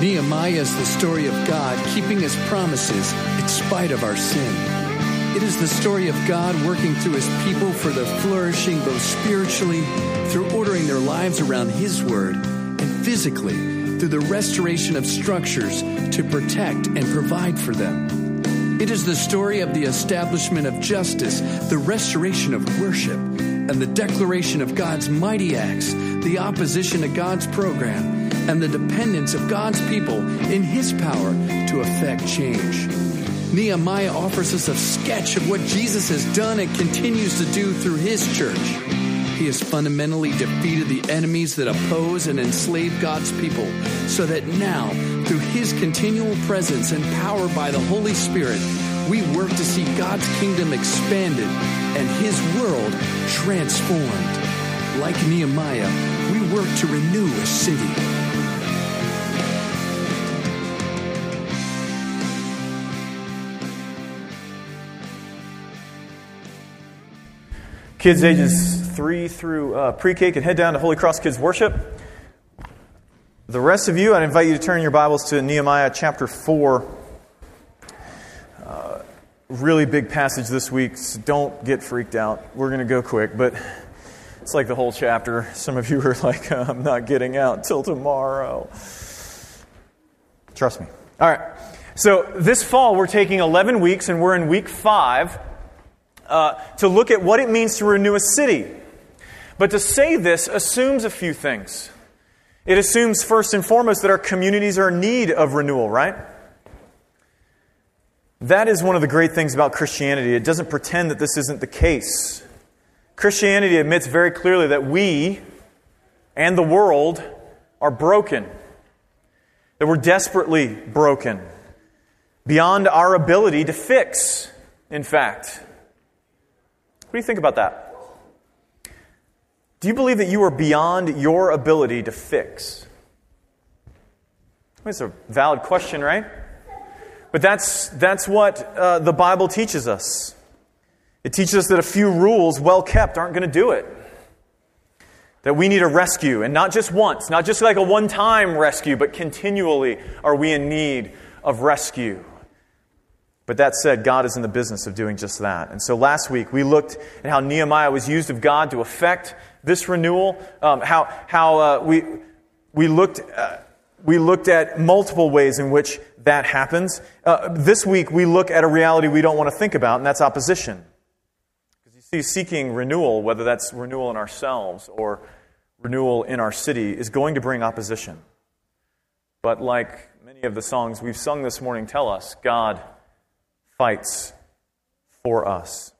Nehemiah is the story of God keeping his promises in spite of our sin. It is the story of God working through his people for their flourishing both spiritually through ordering their lives around his word and physically through the restoration of structures to protect and provide for them. It is the story of the establishment of justice, the restoration of worship, and the declaration of God's mighty acts, the opposition to God's program, and the dependence of God's people in His power to effect change. Nehemiah offers us a sketch of what Jesus has done and continues to do through His church. He has fundamentally defeated the enemies that oppose and enslave God's people, so that now, through His continual presence and power by the Holy Spirit, we work to see God's kingdom expanded and His world transformed. Like Nehemiah, we work to renew a city. Kids ages 3 through uh, pre K can head down to Holy Cross Kids Worship. The rest of you, I'd invite you to turn your Bibles to Nehemiah chapter 4. Uh, really big passage this week, so don't get freaked out. We're going to go quick, but it's like the whole chapter. Some of you are like, I'm not getting out till tomorrow. Trust me. All right. So this fall, we're taking 11 weeks, and we're in week 5 uh, to look at what it means to renew a city. But to say this assumes a few things. It assumes, first and foremost, that our communities are in need of renewal, right? That is one of the great things about Christianity. It doesn't pretend that this isn't the case. Christianity admits very clearly that we and the world are broken, that we're desperately broken, beyond our ability to fix, in fact. What do you think about that? Do you believe that you are beyond your ability to fix? It's a valid question, right? But that's, that's what uh, the Bible teaches us. It teaches us that a few rules, well kept, aren't going to do it. That we need a rescue, and not just once, not just like a one time rescue, but continually are we in need of rescue. But that said, God is in the business of doing just that. And so last week we looked at how Nehemiah was used of God to effect this renewal, um, how, how uh, we, we, looked, uh, we looked at multiple ways in which that happens. Uh, this week we look at a reality we don't want to think about, and that's opposition. Because you see, seeking renewal, whether that's renewal in ourselves or renewal in our city, is going to bring opposition. But like many of the songs we've sung this morning tell us, God fights for us.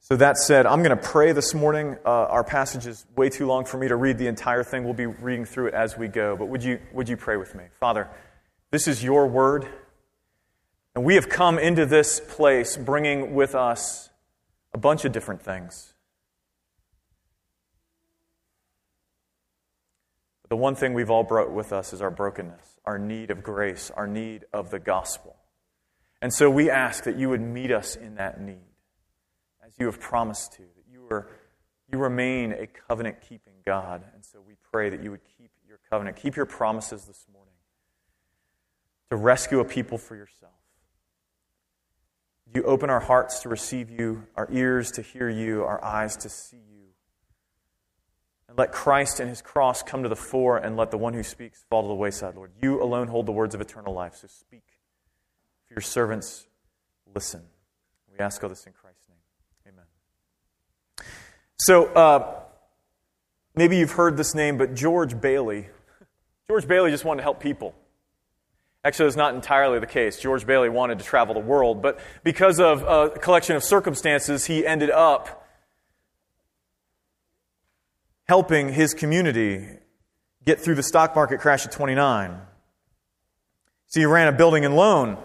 So, that said, I'm going to pray this morning. Uh, our passage is way too long for me to read the entire thing. We'll be reading through it as we go. But would you, would you pray with me? Father, this is your word. And we have come into this place bringing with us a bunch of different things. But the one thing we've all brought with us is our brokenness, our need of grace, our need of the gospel. And so we ask that you would meet us in that need, as you have promised to, that you, are, you remain a covenant keeping God. And so we pray that you would keep your covenant, keep your promises this morning to rescue a people for yourself. You open our hearts to receive you, our ears to hear you, our eyes to see you. And let Christ and his cross come to the fore, and let the one who speaks fall to the wayside, Lord. You alone hold the words of eternal life, so speak your servants listen. We ask all this in Christ's name. Amen. So, uh, maybe you've heard this name, but George Bailey. George Bailey just wanted to help people. Actually, that's not entirely the case. George Bailey wanted to travel the world, but because of a collection of circumstances, he ended up helping his community get through the stock market crash of 29. So he ran a building and loan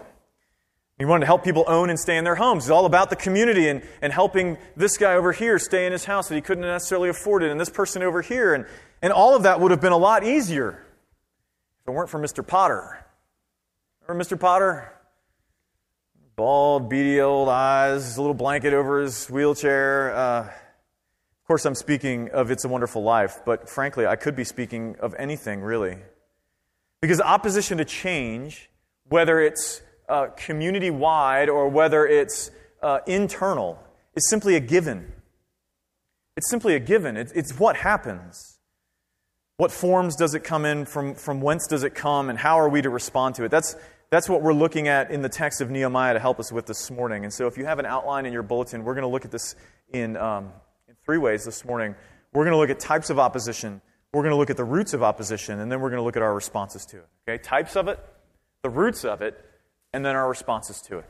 he wanted to help people own and stay in their homes. It's all about the community and, and helping this guy over here stay in his house that he couldn't necessarily afford it, and this person over here. And, and all of that would have been a lot easier if it weren't for Mr. Potter. Remember Mr. Potter? Bald, beady old eyes, a little blanket over his wheelchair. Uh, of course, I'm speaking of It's a Wonderful Life, but frankly, I could be speaking of anything, really. Because opposition to change, whether it's uh, community wide or whether it's uh, internal, is simply a given. It's simply a given. It's, it's what happens. What forms does it come in? From, from whence does it come? And how are we to respond to it? That's, that's what we're looking at in the text of Nehemiah to help us with this morning. And so, if you have an outline in your bulletin, we're going to look at this in, um, in three ways this morning. We're going to look at types of opposition, we're going to look at the roots of opposition, and then we're going to look at our responses to it. Okay? Types of it, the roots of it, and then our responses to it.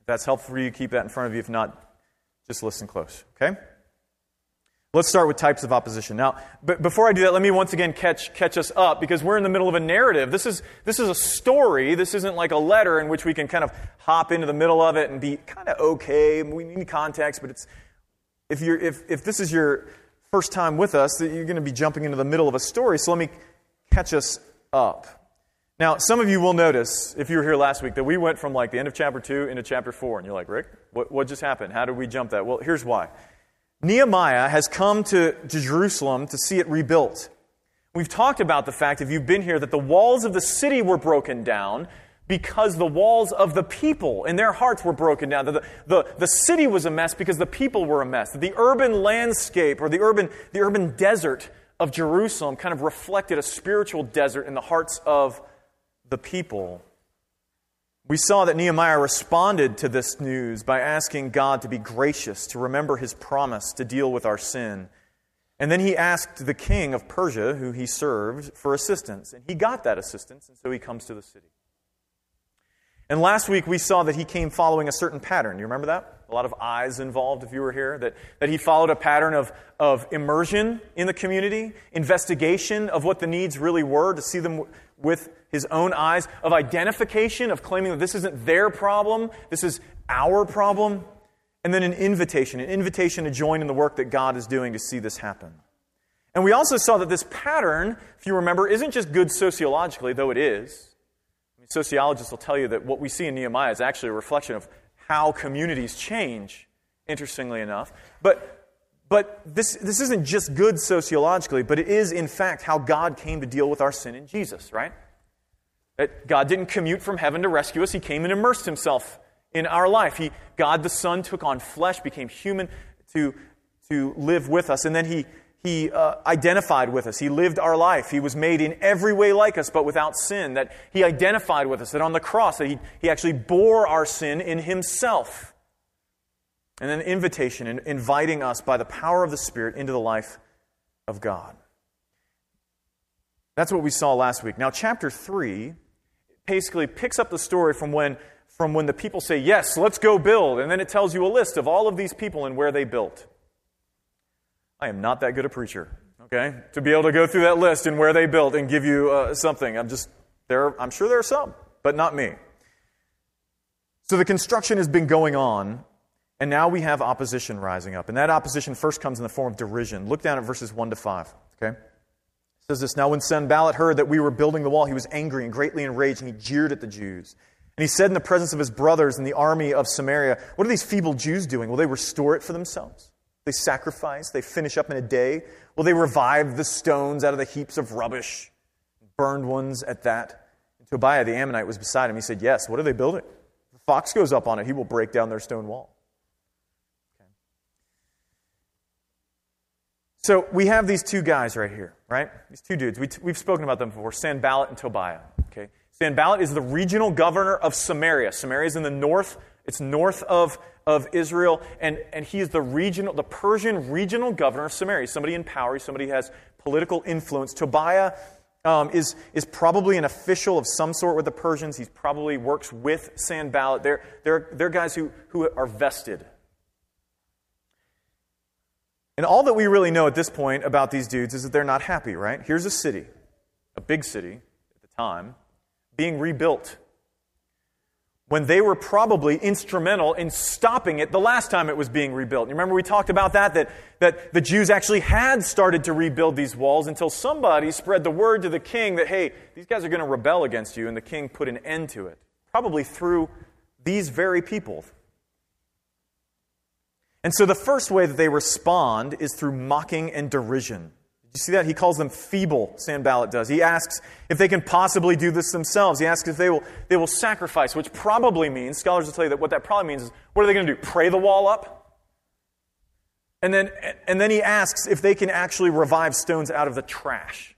If that's helpful for you, keep that in front of you. If not, just listen close. Okay? Let's start with types of opposition. Now, but before I do that, let me once again catch, catch us up because we're in the middle of a narrative. This is, this is a story. This isn't like a letter in which we can kind of hop into the middle of it and be kind of okay. We need context, but it's, if, you're, if, if this is your first time with us, you're going to be jumping into the middle of a story. So let me catch us up. Now, some of you will notice, if you were here last week, that we went from like the end of chapter 2 into chapter 4. And you're like, Rick, what, what just happened? How did we jump that? Well, here's why. Nehemiah has come to, to Jerusalem to see it rebuilt. We've talked about the fact, if you've been here, that the walls of the city were broken down because the walls of the people and their hearts were broken down. The, the, the city was a mess because the people were a mess. The urban landscape or the urban, the urban desert of Jerusalem kind of reflected a spiritual desert in the hearts of the people. We saw that Nehemiah responded to this news by asking God to be gracious, to remember his promise to deal with our sin. And then he asked the king of Persia, who he served, for assistance. And he got that assistance, and so he comes to the city. And last week we saw that he came following a certain pattern. You remember that? A lot of eyes involved if you were here. That, that he followed a pattern of, of immersion in the community, investigation of what the needs really were, to see them with his own eyes, of identification, of claiming that this isn't their problem, this is our problem, and then an invitation, an invitation to join in the work that God is doing to see this happen. And we also saw that this pattern, if you remember, isn't just good sociologically, though it is. I mean, sociologists will tell you that what we see in Nehemiah is actually a reflection of how communities change, interestingly enough. But but this, this isn't just good sociologically, but it is, in fact, how God came to deal with our sin in Jesus, right? That God didn't commute from heaven to rescue us, He came and immersed Himself in our life. He, God the Son took on flesh, became human to, to live with us, and then He, he uh, identified with us. He lived our life. He was made in every way like us, but without sin. That He identified with us. That on the cross, that He, he actually bore our sin in Himself. And then invitation, and inviting us by the power of the Spirit into the life of God. That's what we saw last week. Now, chapter 3 basically picks up the story from when, from when the people say, Yes, let's go build. And then it tells you a list of all of these people and where they built. I am not that good a preacher, okay, to be able to go through that list and where they built and give you uh, something. I'm just, there, I'm sure there are some, but not me. So the construction has been going on and now we have opposition rising up. And that opposition first comes in the form of derision. Look down at verses 1 to 5. Okay? Says this Now, when Sanballat heard that we were building the wall, he was angry and greatly enraged, and he jeered at the Jews. And he said in the presence of his brothers in the army of Samaria, What are these feeble Jews doing? Will they restore it for themselves? They sacrifice, they finish up in a day. Will they revive the stones out of the heaps of rubbish, burned ones at that? And Tobiah the Ammonite was beside him. He said, Yes, what are they building? If a fox goes up on it, he will break down their stone wall. So we have these two guys right here, right? These two dudes. We have spoken about them before Sanballat and Tobiah. Okay? Sanballat is the regional governor of Samaria. Samaria is in the north, it's north of, of Israel, and, and he is the regional, the Persian regional governor of Samaria. Somebody in power, somebody has political influence. Tobiah um, is, is probably an official of some sort with the Persians. He probably works with Sanballat. They're, they're, they're guys who, who are vested and all that we really know at this point about these dudes is that they're not happy, right? Here's a city, a big city at the time, being rebuilt when they were probably instrumental in stopping it the last time it was being rebuilt. You remember we talked about that, that, that the Jews actually had started to rebuild these walls until somebody spread the word to the king that, hey, these guys are going to rebel against you, and the king put an end to it. Probably through these very people, and so the first way that they respond is through mocking and derision. You see that? He calls them feeble, Sanballat does. He asks if they can possibly do this themselves. He asks if they will, they will sacrifice, which probably means, scholars will tell you that what that probably means is, what are they going to do? Pray the wall up? And then, and then he asks if they can actually revive stones out of the trash,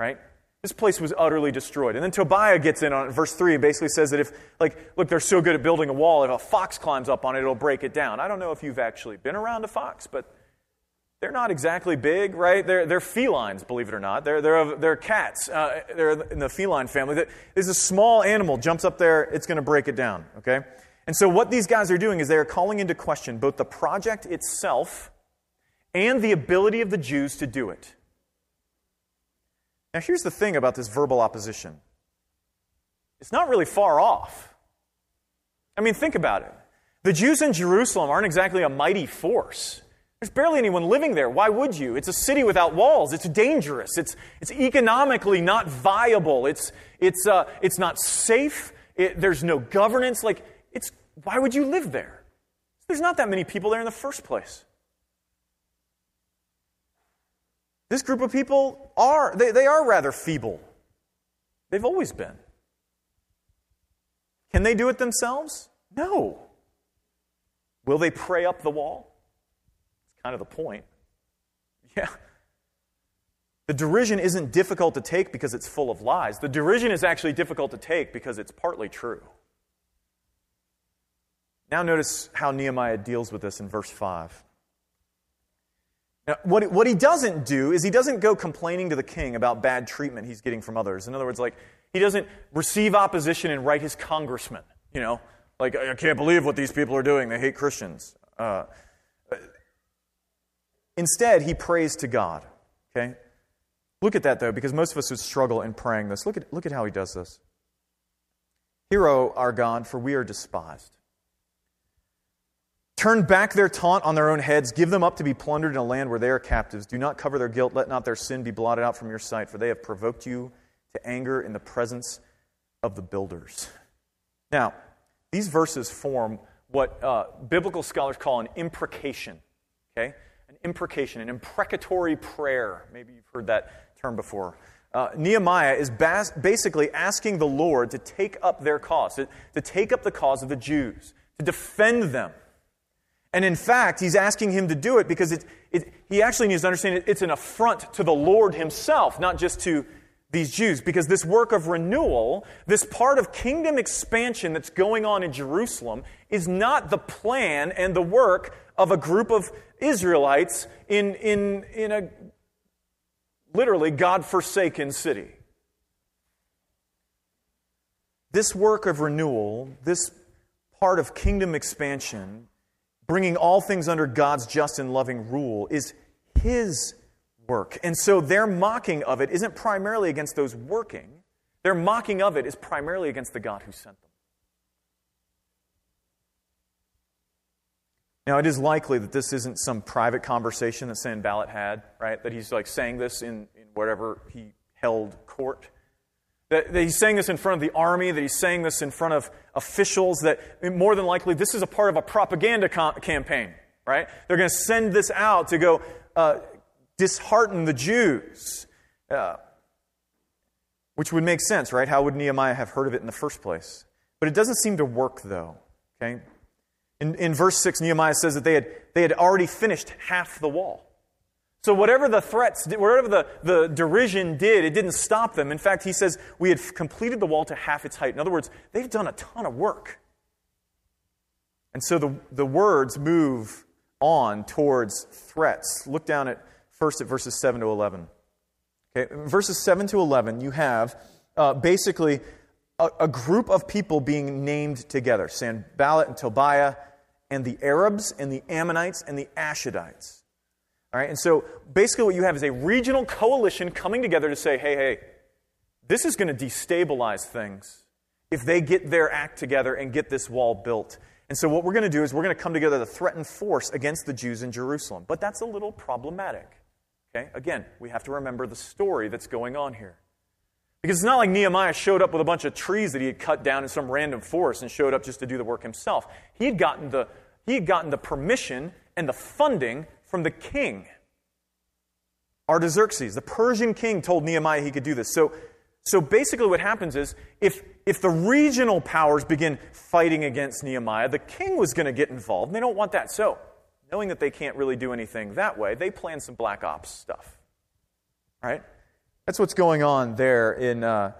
right? This place was utterly destroyed. And then Tobiah gets in on it, verse 3, and basically says that if, like, look, they're so good at building a wall, if a fox climbs up on it, it'll break it down. I don't know if you've actually been around a fox, but they're not exactly big, right? They're, they're felines, believe it or not. They're, they're, they're cats. Uh, they're in the feline family. There's a small animal jumps up there, it's going to break it down, okay? And so what these guys are doing is they are calling into question both the project itself and the ability of the Jews to do it. Now, here's the thing about this verbal opposition it's not really far off. I mean, think about it. The Jews in Jerusalem aren't exactly a mighty force. There's barely anyone living there. Why would you? It's a city without walls. It's dangerous. It's, it's economically not viable. It's, it's, uh, it's not safe. It, there's no governance. Like, it's, why would you live there? There's not that many people there in the first place. This group of people are, they, they are rather feeble. They've always been. Can they do it themselves? No. Will they pray up the wall? It's kind of the point. Yeah. The derision isn't difficult to take because it's full of lies. The derision is actually difficult to take because it's partly true. Now, notice how Nehemiah deals with this in verse 5. Now, what, what he doesn't do is he doesn't go complaining to the king about bad treatment he's getting from others. In other words, like, he doesn't receive opposition and write his congressman, you know, like, I can't believe what these people are doing. They hate Christians. Uh, Instead, he prays to God. Okay? Look at that, though, because most of us would struggle in praying this. Look at, look at how he does this. Hear, O our God, for we are despised. Turn back their taunt on their own heads. Give them up to be plundered in a land where they are captives. Do not cover their guilt. Let not their sin be blotted out from your sight, for they have provoked you to anger in the presence of the builders. Now, these verses form what uh, biblical scholars call an imprecation. Okay? An imprecation, an imprecatory prayer. Maybe you've heard that term before. Uh, Nehemiah is bas- basically asking the Lord to take up their cause, to, to take up the cause of the Jews, to defend them. And in fact, he's asking him to do it because it, it, he actually needs to understand it, it's an affront to the Lord himself, not just to these Jews. Because this work of renewal, this part of kingdom expansion that's going on in Jerusalem, is not the plan and the work of a group of Israelites in, in, in a literally God forsaken city. This work of renewal, this part of kingdom expansion, bringing all things under God's just and loving rule, is His work. And so their mocking of it isn't primarily against those working, their mocking of it is primarily against the God who sent them. Now, it is likely that this isn't some private conversation that Sanballat had, right? That he's like saying this in, in whatever he held court. That, that he's saying this in front of the army, that he's saying this in front of officials, that more than likely this is a part of a propaganda com- campaign, right? They're going to send this out to go uh, dishearten the Jews. Uh, which would make sense, right? How would Nehemiah have heard of it in the first place? But it doesn't seem to work, though. Okay? In, in verse 6, Nehemiah says that they had, they had already finished half the wall. So, whatever the threats, whatever the, the derision did, it didn't stop them. In fact, he says, We had completed the wall to half its height. In other words, they've done a ton of work. And so the, the words move on towards threats. Look down at first at verses 7 to 11. Okay, verses 7 to 11, you have uh, basically a, a, group of people being named together Sanballat and Tobiah, and the Arabs and the Ammonites and the Ashdodites. All right, and so basically what you have is a regional coalition coming together to say, hey, hey, this is going to destabilize things if they get their act together and get this wall built. And so what we're going to do is we're going to come together to threaten force against the Jews in Jerusalem. But that's a little problematic. Okay? Again, we have to remember the story that's going on here. Because it's not like Nehemiah showed up with a bunch of trees that he had cut down in some random forest and showed up just to do the work himself. He had gotten the, he had gotten the permission and the funding from the king. Artaxerxes, the Persian king, told Nehemiah he could do this. So, so basically, what happens is if, if the regional powers begin fighting against Nehemiah, the king was going to get involved, and they don't want that. So, knowing that they can't really do anything that way, they plan some black ops stuff. Right? That's what's going on there in, uh,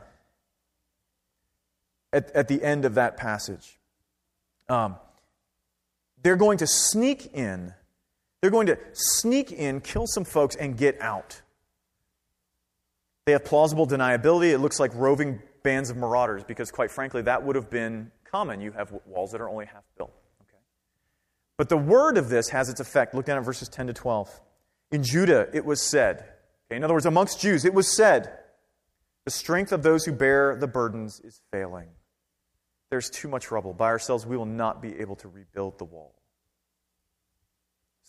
at, at the end of that passage. Um, they're going to sneak in they're going to sneak in, kill some folks, and get out. They have plausible deniability. It looks like roving bands of marauders because, quite frankly, that would have been common. You have walls that are only half built. Okay? But the word of this has its effect. Look down at verses 10 to 12. In Judah, it was said, okay, in other words, amongst Jews, it was said, the strength of those who bear the burdens is failing. There's too much rubble. By ourselves, we will not be able to rebuild the wall.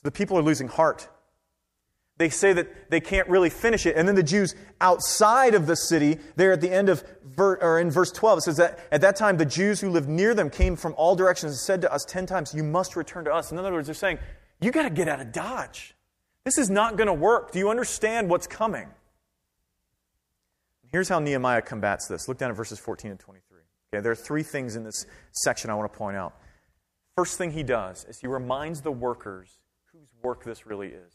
The people are losing heart. They say that they can't really finish it. And then the Jews outside of the city, there at the end of, ver, or in verse 12, it says that at that time the Jews who lived near them came from all directions and said to us ten times, You must return to us. In other words, they're saying, You got to get out of Dodge. This is not going to work. Do you understand what's coming? Here's how Nehemiah combats this. Look down at verses 14 and 23. Okay, there are three things in this section I want to point out. First thing he does is he reminds the workers work this really is.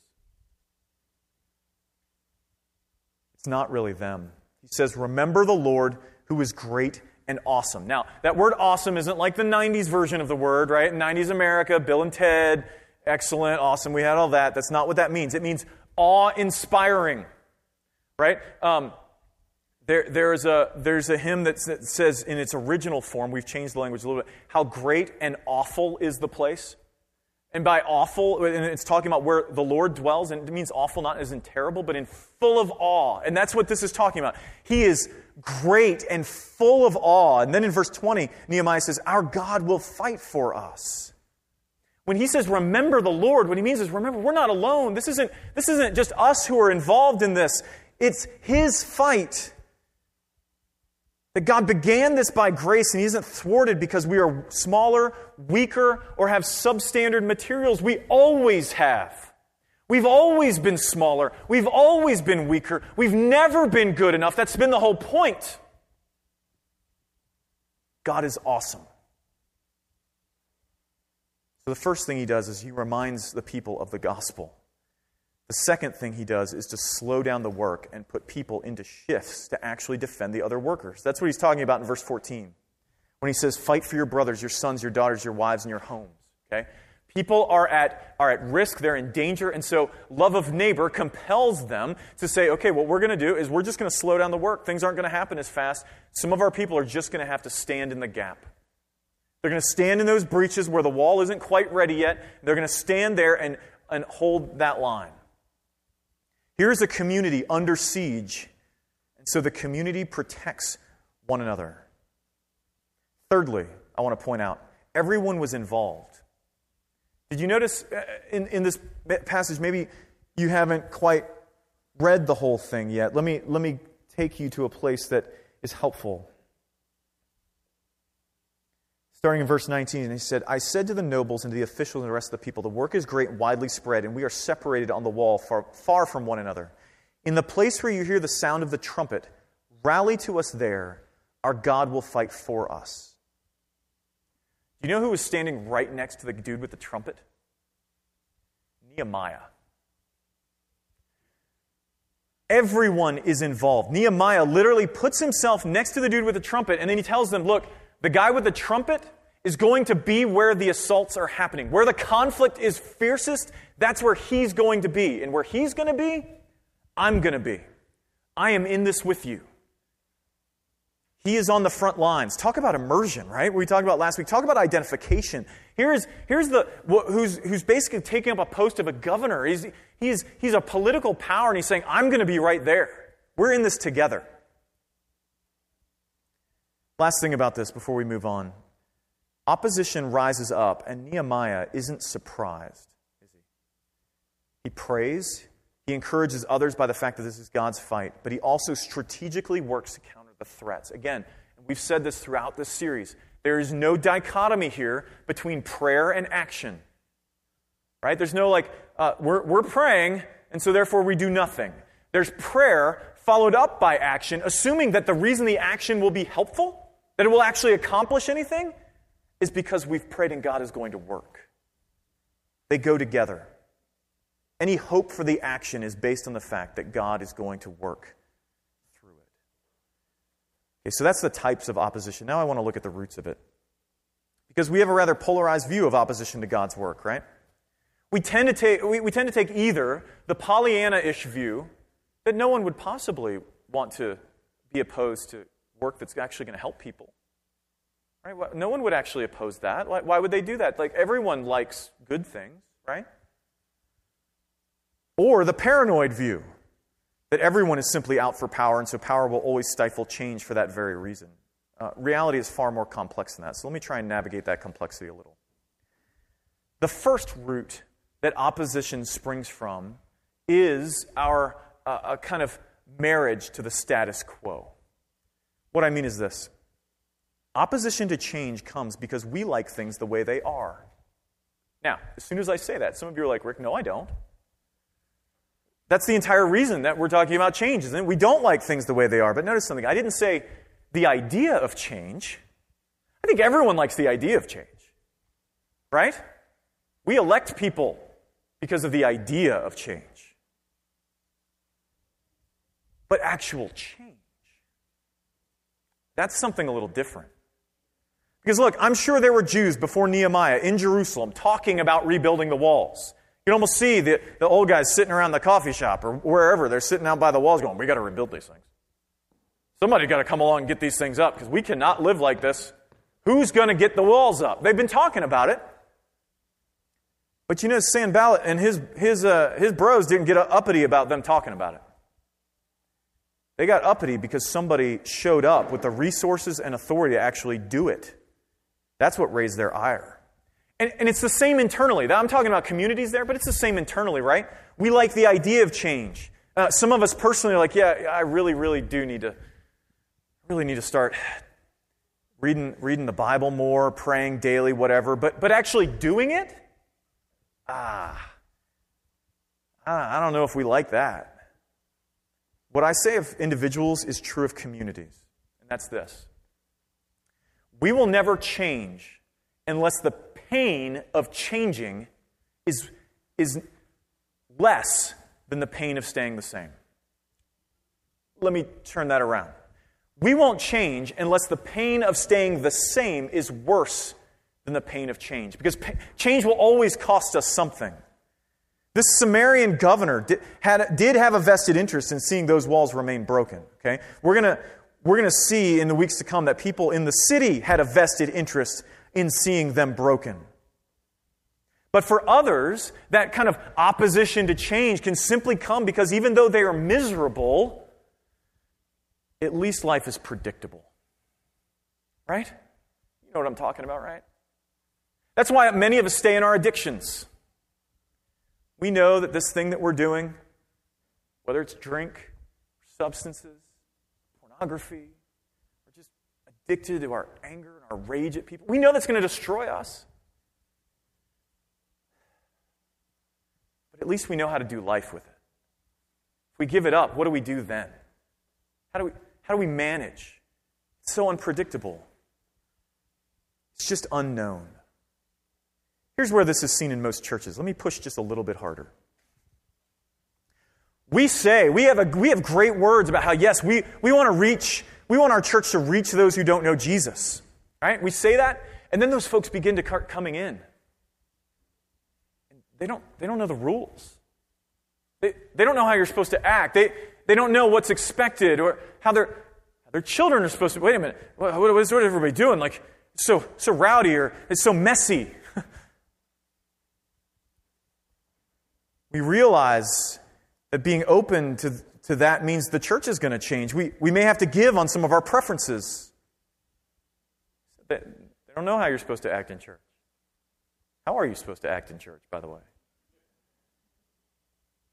It's not really them. He says, Remember the Lord who is great and awesome. Now, that word awesome isn't like the 90s version of the word, right? 90s America, Bill and Ted, excellent, awesome, we had all that. That's not what that means. It means awe inspiring, right? Um, there, there's, a, there's a hymn that says, in its original form, we've changed the language a little bit, how great and awful is the place. And by awful, and it's talking about where the Lord dwells, and it means awful not as in terrible, but in full of awe. And that's what this is talking about. He is great and full of awe. And then in verse 20, Nehemiah says, Our God will fight for us. When he says, remember the Lord, what he means is, remember, we're not alone. This isn't, this isn't just us who are involved in this. It's his fight. That God began this by grace and He isn't thwarted because we are smaller, weaker, or have substandard materials. We always have. We've always been smaller. We've always been weaker. We've never been good enough. That's been the whole point. God is awesome. So the first thing He does is He reminds the people of the gospel. The second thing he does is to slow down the work and put people into shifts to actually defend the other workers. That's what he's talking about in verse 14. When he says, Fight for your brothers, your sons, your daughters, your wives, and your homes. Okay? People are at, are at risk, they're in danger, and so love of neighbor compels them to say, okay, what we're going to do is we're just going to slow down the work. Things aren't going to happen as fast. Some of our people are just going to have to stand in the gap. They're going to stand in those breaches where the wall isn't quite ready yet. They're going to stand there and, and hold that line. Here's a community under siege, and so the community protects one another. Thirdly, I want to point out everyone was involved. Did you notice uh, in, in this passage, maybe you haven't quite read the whole thing yet? Let me, let me take you to a place that is helpful. Starting in verse 19, and he said, I said to the nobles and to the officials and the rest of the people, The work is great and widely spread, and we are separated on the wall far, far from one another. In the place where you hear the sound of the trumpet, rally to us there. Our God will fight for us. Do you know who was standing right next to the dude with the trumpet? Nehemiah. Everyone is involved. Nehemiah literally puts himself next to the dude with the trumpet, and then he tells them, Look, the guy with the trumpet is going to be where the assaults are happening. Where the conflict is fiercest, that's where he's going to be. And where he's going to be, I'm going to be. I am in this with you. He is on the front lines. Talk about immersion, right? We talked about last week. Talk about identification. Here's, here's the, who's, who's basically taking up a post of a governor. He's, he's, he's a political power, and he's saying, I'm going to be right there. We're in this together. Last thing about this before we move on opposition rises up, and Nehemiah isn't surprised, is he? He prays, he encourages others by the fact that this is God's fight, but he also strategically works to counter the threats. Again, we've said this throughout this series. There is no dichotomy here between prayer and action. Right? There's no like, uh, we're, we're praying, and so therefore we do nothing. There's prayer followed up by action, assuming that the reason the action will be helpful, that it will actually accomplish anything, is because we've prayed and God is going to work. They go together. Any hope for the action is based on the fact that God is going to work through it. Okay, so that's the types of opposition. Now I want to look at the roots of it. Because we have a rather polarized view of opposition to God's work, right? We tend to take, we, we tend to take either the Pollyanna ish view that no one would possibly want to be opposed to work that's actually going to help people. Right? No one would actually oppose that. Why would they do that? Like everyone likes good things, right? Or the paranoid view that everyone is simply out for power, and so power will always stifle change for that very reason. Uh, reality is far more complex than that. So let me try and navigate that complexity a little. The first root that opposition springs from is our uh, a kind of marriage to the status quo. What I mean is this opposition to change comes because we like things the way they are. Now, as soon as I say that, some of you are like, Rick, no, I don't. That's the entire reason that we're talking about change, isn't it? We don't like things the way they are. But notice something. I didn't say the idea of change. I think everyone likes the idea of change. Right? We elect people because of the idea of change. But actual change, that's something a little different. Because look, I'm sure there were Jews before Nehemiah in Jerusalem talking about rebuilding the walls. You can almost see the, the old guys sitting around the coffee shop or wherever. They're sitting out by the walls going, We got to rebuild these things. Somebody's got to come along and get these things up because we cannot live like this. Who's going to get the walls up? They've been talking about it. But you know, Sanballat and his, his, uh, his bros didn't get uppity about them talking about it. They got uppity because somebody showed up with the resources and authority to actually do it. That's what raised their ire. And, and it's the same internally. I'm talking about communities there, but it's the same internally, right? We like the idea of change. Uh, some of us personally are like, yeah, I really, really do need to, really need to start reading, reading the Bible more, praying daily, whatever. But, but actually doing it, ah, I don't know if we like that. What I say of individuals is true of communities, and that's this we will never change unless the pain of changing is, is less than the pain of staying the same. Let me turn that around. We won't change unless the pain of staying the same is worse than the pain of change, because change will always cost us something. This Samaritan governor did, had, did have a vested interest in seeing those walls remain broken. Okay? We're going we're going to see in the weeks to come that people in the city had a vested interest in seeing them broken. But for others, that kind of opposition to change can simply come because even though they are miserable, at least life is predictable. Right? You know what I'm talking about, right? That's why many of us stay in our addictions. We know that this thing that we're doing, whether it's drink, substances, pornography, or just addicted to our anger and our rage at people, we know that's going to destroy us. But at least we know how to do life with it. If we give it up, what do we do then? How do we, how do we manage? It's so unpredictable. It's just unknown. Here's where this is seen in most churches. Let me push just a little bit harder. We say, we have, a, we have great words about how, yes, we, we want to reach, we want our church to reach those who don't know Jesus. Right? We say that, and then those folks begin to start coming in. They don't, they don't know the rules. They, they don't know how you're supposed to act. They, they don't know what's expected or how their, their children are supposed to. Wait a minute, what, what, what is everybody doing? Like, so, so rowdy or it's so messy. We realize that being open to, to that means the church is going to change. We, we may have to give on some of our preferences. They, they don't know how you're supposed to act in church. How are you supposed to act in church, by the way?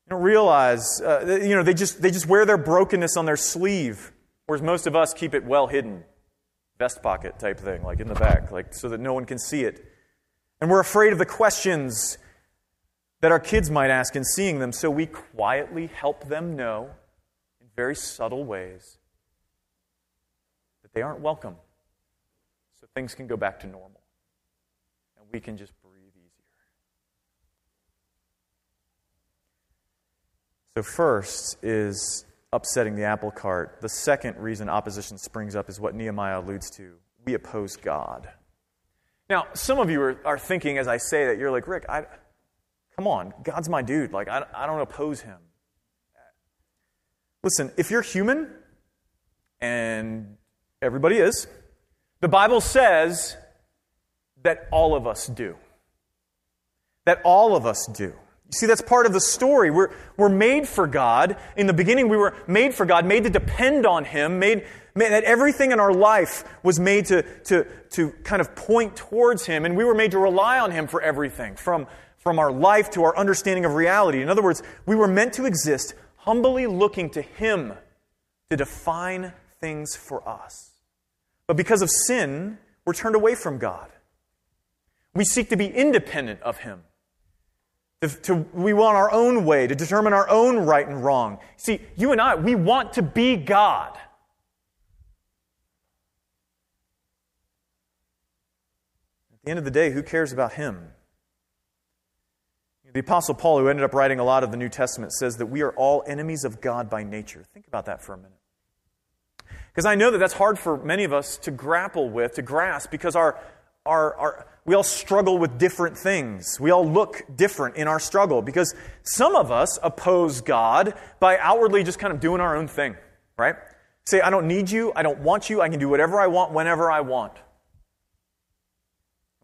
You don't realize, uh, you know, they just, they just wear their brokenness on their sleeve, whereas most of us keep it well hidden, vest pocket type thing, like in the back, like so that no one can see it. And we're afraid of the questions that our kids might ask in seeing them, so we quietly help them know in very subtle ways that they aren't welcome. So things can go back to normal. And we can just breathe easier. So, first is upsetting the apple cart. The second reason opposition springs up is what Nehemiah alludes to we oppose God. Now, some of you are, are thinking as I say that, you're like, Rick, I, come on, God's my dude. Like, I, I don't oppose him. Listen, if you're human, and everybody is, the Bible says that all of us do. That all of us do. You see, that's part of the story. We're, we're made for God. In the beginning, we were made for God, made to depend on Him, made, made, that everything in our life was made to, to, to kind of point towards Him, and we were made to rely on Him for everything, from, from our life to our understanding of reality. In other words, we were meant to exist humbly looking to Him to define things for us. But because of sin, we're turned away from God. We seek to be independent of Him. To, to, we want our own way to determine our own right and wrong. See, you and I, we want to be God. At the end of the day, who cares about Him? The Apostle Paul, who ended up writing a lot of the New Testament, says that we are all enemies of God by nature. Think about that for a minute. Because I know that that's hard for many of us to grapple with, to grasp, because our, our, our we all struggle with different things. We all look different in our struggle because some of us oppose God by outwardly just kind of doing our own thing, right? Say, I don't need you, I don't want you, I can do whatever I want whenever I want.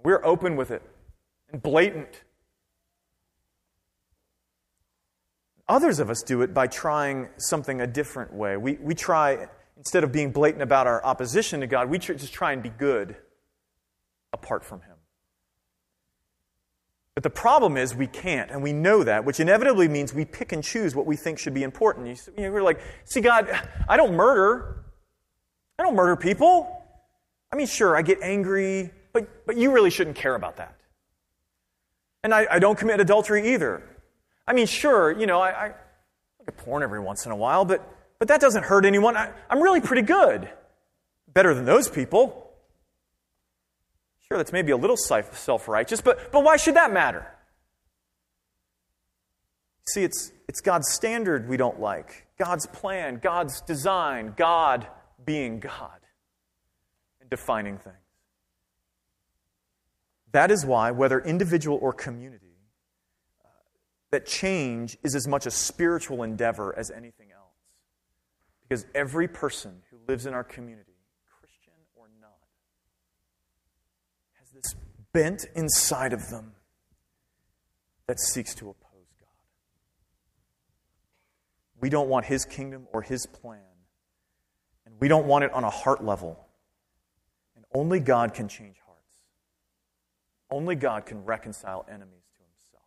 We're open with it and blatant. Others of us do it by trying something a different way. We, we try, instead of being blatant about our opposition to God, we just try and be good apart from Him. But the problem is we can't, and we know that, which inevitably means we pick and choose what we think should be important. You, you know, we're like, see, God, I don't murder. I don't murder people. I mean, sure, I get angry, but, but you really shouldn't care about that. And I, I don't commit adultery either. I mean, sure, you know, I, I look at porn every once in a while, but, but that doesn't hurt anyone. I, I'm really pretty good. Better than those people. Sure, that's maybe a little self righteous, but, but why should that matter? See, it's, it's God's standard we don't like, God's plan, God's design, God being God and defining things. That is why, whether individual or community, that change is as much a spiritual endeavor as anything else. Because every person who lives in our community Christian or not, has this bent inside of them that seeks to oppose God. We don't want His kingdom or His plan, and we don't want it on a heart level. And only God can change hearts. Only God can reconcile enemies to Himself.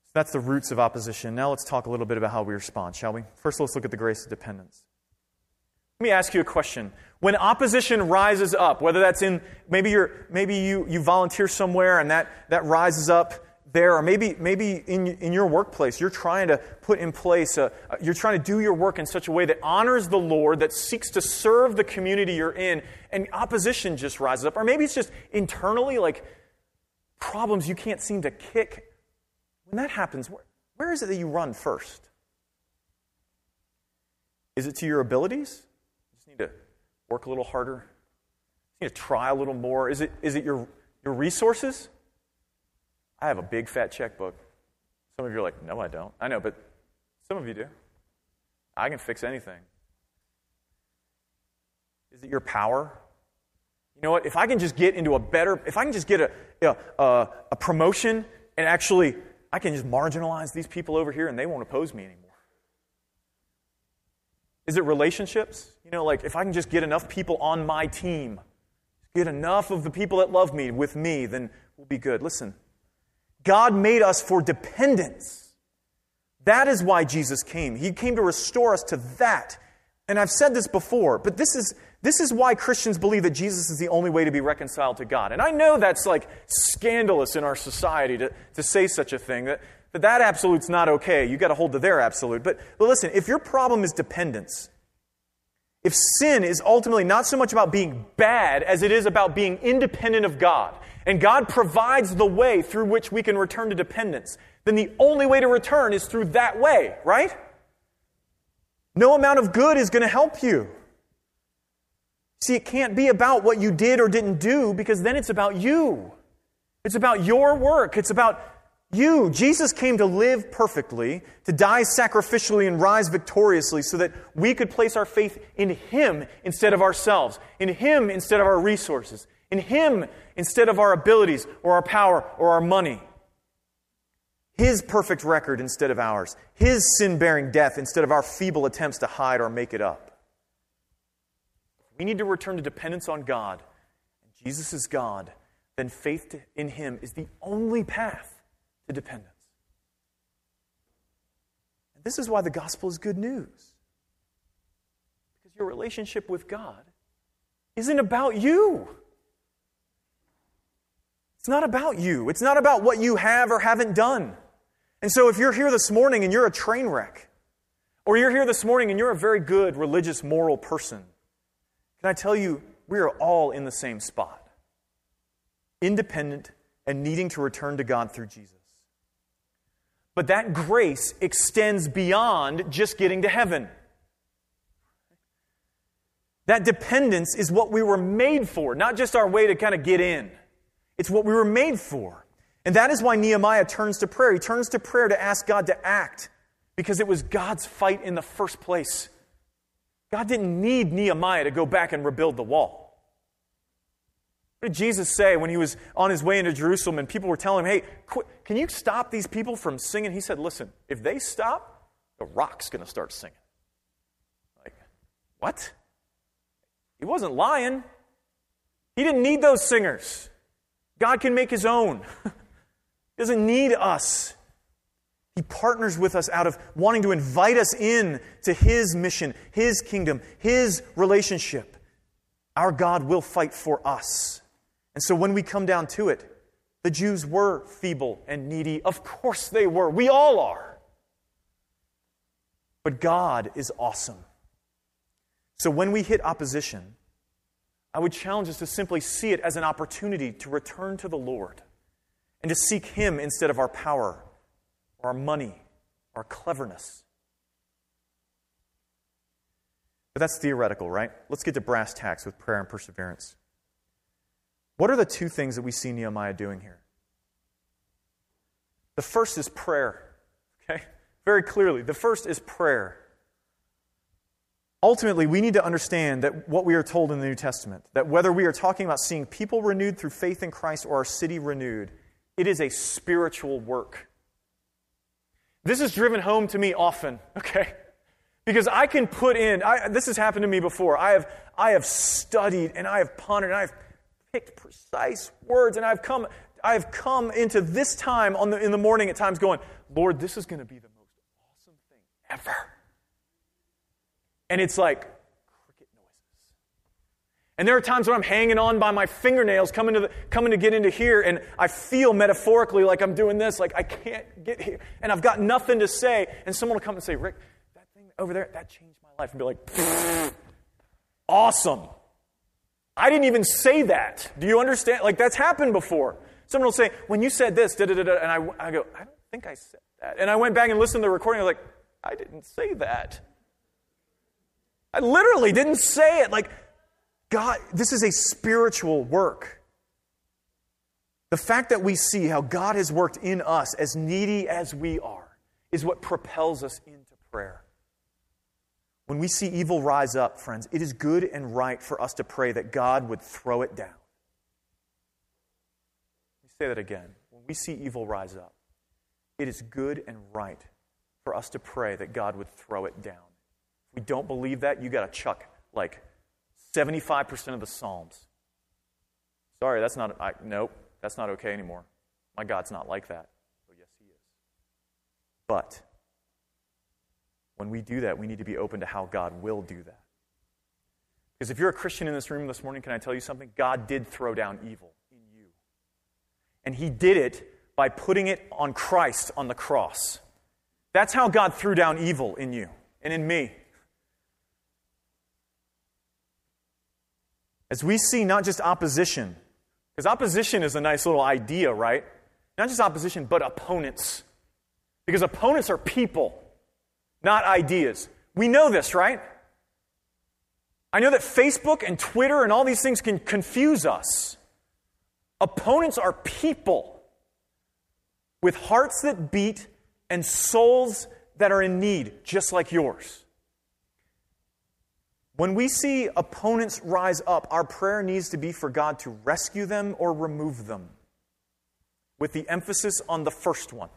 So that's the roots of opposition. Now let's talk a little bit about how we respond, shall we? First, let's look at the grace of dependence. Let me ask you a question. When opposition rises up, whether that's in maybe you're maybe you, you volunteer somewhere and that, that rises up there, or maybe maybe in, in your workplace, you're trying to put in place a, you're trying to do your work in such a way that honors the Lord, that seeks to serve the community you're in, and opposition just rises up. Or maybe it's just internally like problems you can't seem to kick. When that happens, where, where is it that you run first? Is it to your abilities? You just need to work a little harder? You need to try a little more? Is it, is it your, your resources? I have a big fat checkbook. Some of you are like, no, I don't. I know, but some of you do. I can fix anything. Is it your power? You know what? If I can just get into a better, if I can just get a, a, a promotion and actually, I can just marginalize these people over here and they won't oppose me anymore. Is it relationships? You know, like if I can just get enough people on my team, get enough of the people that love me with me, then we'll be good. Listen, God made us for dependence. That is why Jesus came. He came to restore us to that. And I've said this before, but this is, this is why Christians believe that Jesus is the only way to be reconciled to God. And I know that's like scandalous in our society to, to say such a thing. That But that absolute's not okay. You've got to hold to their absolute. But, but listen, if your problem is dependence, if sin is ultimately not so much about being bad as it is about being independent of God, and God provides the way through which we can return to dependence, then the only way to return is through that way, right? No amount of good is going to help you. See, it can't be about what you did or didn't do because then it's about you. It's about your work. It's about you. Jesus came to live perfectly, to die sacrificially and rise victoriously so that we could place our faith in Him instead of ourselves, in Him instead of our resources, in Him instead of our abilities or our power or our money. His perfect record instead of ours, His sin bearing death instead of our feeble attempts to hide or make it up. We need to return to dependence on God. Jesus is God then faith in Him is the only path to dependence. And this is why the gospel is good news. Because your relationship with God isn't about you. It's not about you. It's not about what you have or haven't done. And so if you're here this morning and you're a train wreck, or you're here this morning and you're a very good religious, moral person, can I tell you, we are all in the same spot independent, and needing to return to God through Jesus. But that grace extends beyond just getting to heaven. That dependence is what we were made for, not just our way to kind of get in. It's what we were made for. And that is why Nehemiah turns to prayer. He turns to prayer to ask God to act because it was God's fight in the first place. God didn't need Nehemiah to go back and rebuild the wall. What did Jesus say when he was on his way into Jerusalem and people were telling him, hey, can you stop these people from singing? He said, listen, if they stop, the rock's going to start singing. Like, what? He wasn't lying. He didn't need those singers. God can make his own. he doesn't need us. He partners with us out of wanting to invite us in to his mission, his kingdom, his relationship. Our God will fight for us. And so when we come down to it, the Jews were feeble and needy. Of course they were. We all are. But God is awesome. So when we hit opposition, I would challenge us to simply see it as an opportunity to return to the Lord and to seek Him instead of our power our money our cleverness. But that's theoretical, right? Let's get to brass tacks with prayer and perseverance. What are the two things that we see Nehemiah doing here? The first is prayer. Okay? Very clearly. The first is prayer. Ultimately, we need to understand that what we are told in the New Testament, that whether we are talking about seeing people renewed through faith in Christ or our city renewed, it is a spiritual work. This is driven home to me often, okay? Because I can put in, I, this has happened to me before. I have, I have studied and I have pondered and I have picked precise words, and I've come, I've come into this time on the, in the morning at times going, Lord, this is going to be the most awesome thing ever. And it's like. And there are times when I'm hanging on by my fingernails, coming to, the, coming to get into here, and I feel metaphorically like I'm doing this, like I can't get here, and I've got nothing to say. And someone will come and say, Rick, that thing over there, that changed my life. And be like, awesome. I didn't even say that. Do you understand? Like, that's happened before. Someone will say, when you said this, da da da da, and I, I go, I don't think I said that. And I went back and listened to the recording, I was like, I didn't say that. I literally didn't say it. Like, God, this is a spiritual work. The fact that we see how God has worked in us, as needy as we are, is what propels us into prayer. When we see evil rise up, friends, it is good and right for us to pray that God would throw it down. Let me say that again. When we see evil rise up, it is good and right for us to pray that God would throw it down. If we don't believe that, you got to chuck like 75% of the Psalms. Sorry, that's not, I, nope, that's not okay anymore. My God's not like that. Oh, yes, He is. But when we do that, we need to be open to how God will do that. Because if you're a Christian in this room this morning, can I tell you something? God did throw down evil in you. And He did it by putting it on Christ on the cross. That's how God threw down evil in you and in me. As we see not just opposition, because opposition is a nice little idea, right? Not just opposition, but opponents. Because opponents are people, not ideas. We know this, right? I know that Facebook and Twitter and all these things can confuse us. Opponents are people with hearts that beat and souls that are in need, just like yours. When we see opponents rise up, our prayer needs to be for God to rescue them or remove them, with the emphasis on the first one.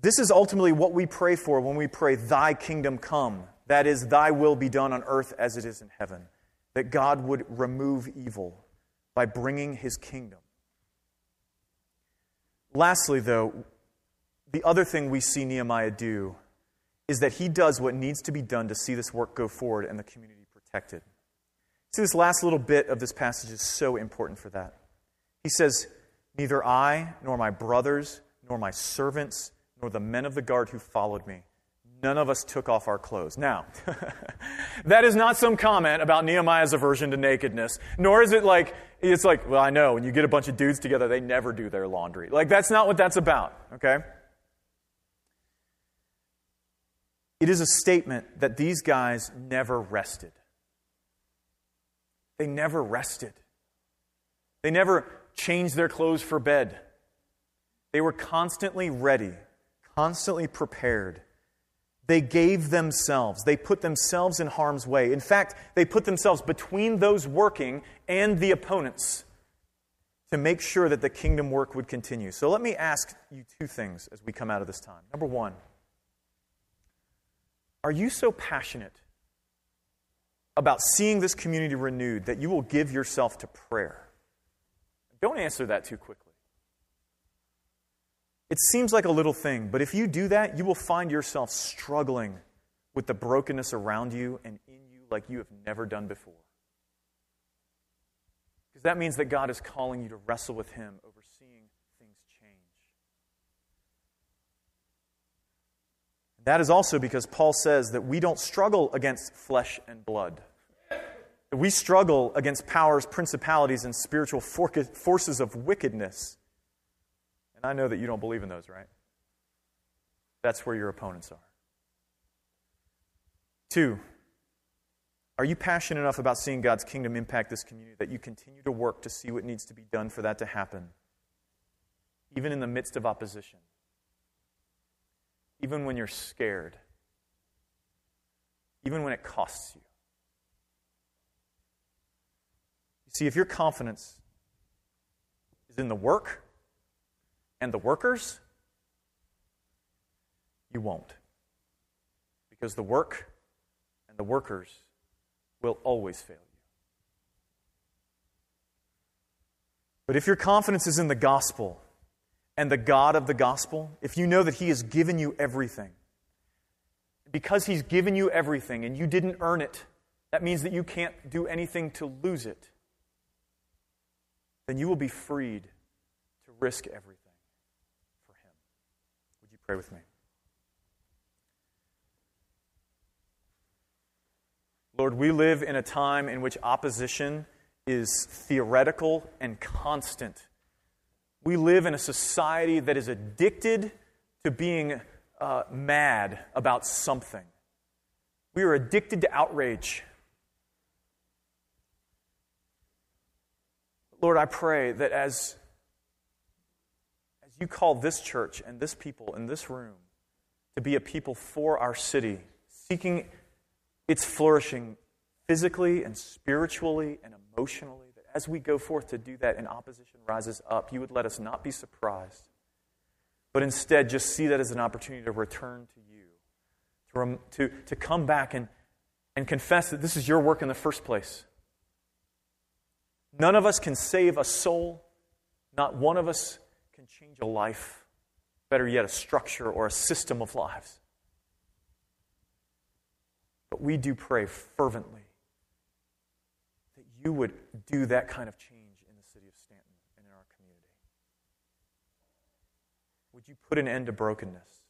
This is ultimately what we pray for when we pray, Thy kingdom come. That is, Thy will be done on earth as it is in heaven. That God would remove evil by bringing His kingdom. Lastly, though, the other thing we see Nehemiah do is that he does what needs to be done to see this work go forward and the community protected. See, this last little bit of this passage is so important for that. He says, Neither I, nor my brothers, nor my servants, nor the men of the guard who followed me, none of us took off our clothes. Now, that is not some comment about Nehemiah's aversion to nakedness, nor is it like, it's like, well, I know, when you get a bunch of dudes together, they never do their laundry. Like, that's not what that's about, okay? It is a statement that these guys never rested. They never rested. They never changed their clothes for bed. They were constantly ready, constantly prepared. They gave themselves. They put themselves in harm's way. In fact, they put themselves between those working and the opponents to make sure that the kingdom work would continue. So let me ask you two things as we come out of this time. Number one, are you so passionate about seeing this community renewed that you will give yourself to prayer? Don't answer that too quickly. It seems like a little thing, but if you do that, you will find yourself struggling with the brokenness around you and in you like you have never done before. Because that means that God is calling you to wrestle with Him over That is also because Paul says that we don't struggle against flesh and blood. We struggle against powers, principalities, and spiritual forces of wickedness. And I know that you don't believe in those, right? That's where your opponents are. Two, are you passionate enough about seeing God's kingdom impact this community that you continue to work to see what needs to be done for that to happen, even in the midst of opposition? Even when you're scared, even when it costs you. You see, if your confidence is in the work and the workers, you won't. Because the work and the workers will always fail you. But if your confidence is in the gospel, and the God of the gospel, if you know that He has given you everything, because He's given you everything and you didn't earn it, that means that you can't do anything to lose it, then you will be freed to risk everything for Him. Would you pray with me? Lord, we live in a time in which opposition is theoretical and constant. We live in a society that is addicted to being uh, mad about something. We are addicted to outrage. Lord, I pray that as, as you call this church and this people in this room to be a people for our city, seeking its flourishing physically and spiritually and emotionally, as we go forth to do that and opposition rises up, you would let us not be surprised, but instead just see that as an opportunity to return to you, to, rem- to, to come back and, and confess that this is your work in the first place. None of us can save a soul, not one of us can change a life, better yet, a structure or a system of lives. But we do pray fervently you would do that kind of change in the city of Stanton and in our community. Would you put an end to brokenness?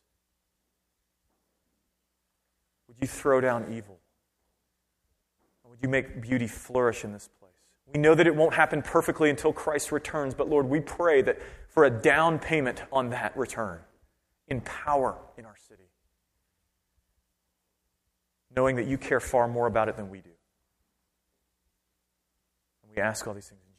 Would you throw down evil? Or would you make beauty flourish in this place? We know that it won't happen perfectly until Christ returns, but Lord, we pray that for a down payment on that return in power in our city, knowing that you care far more about it than we do. We ask all these things.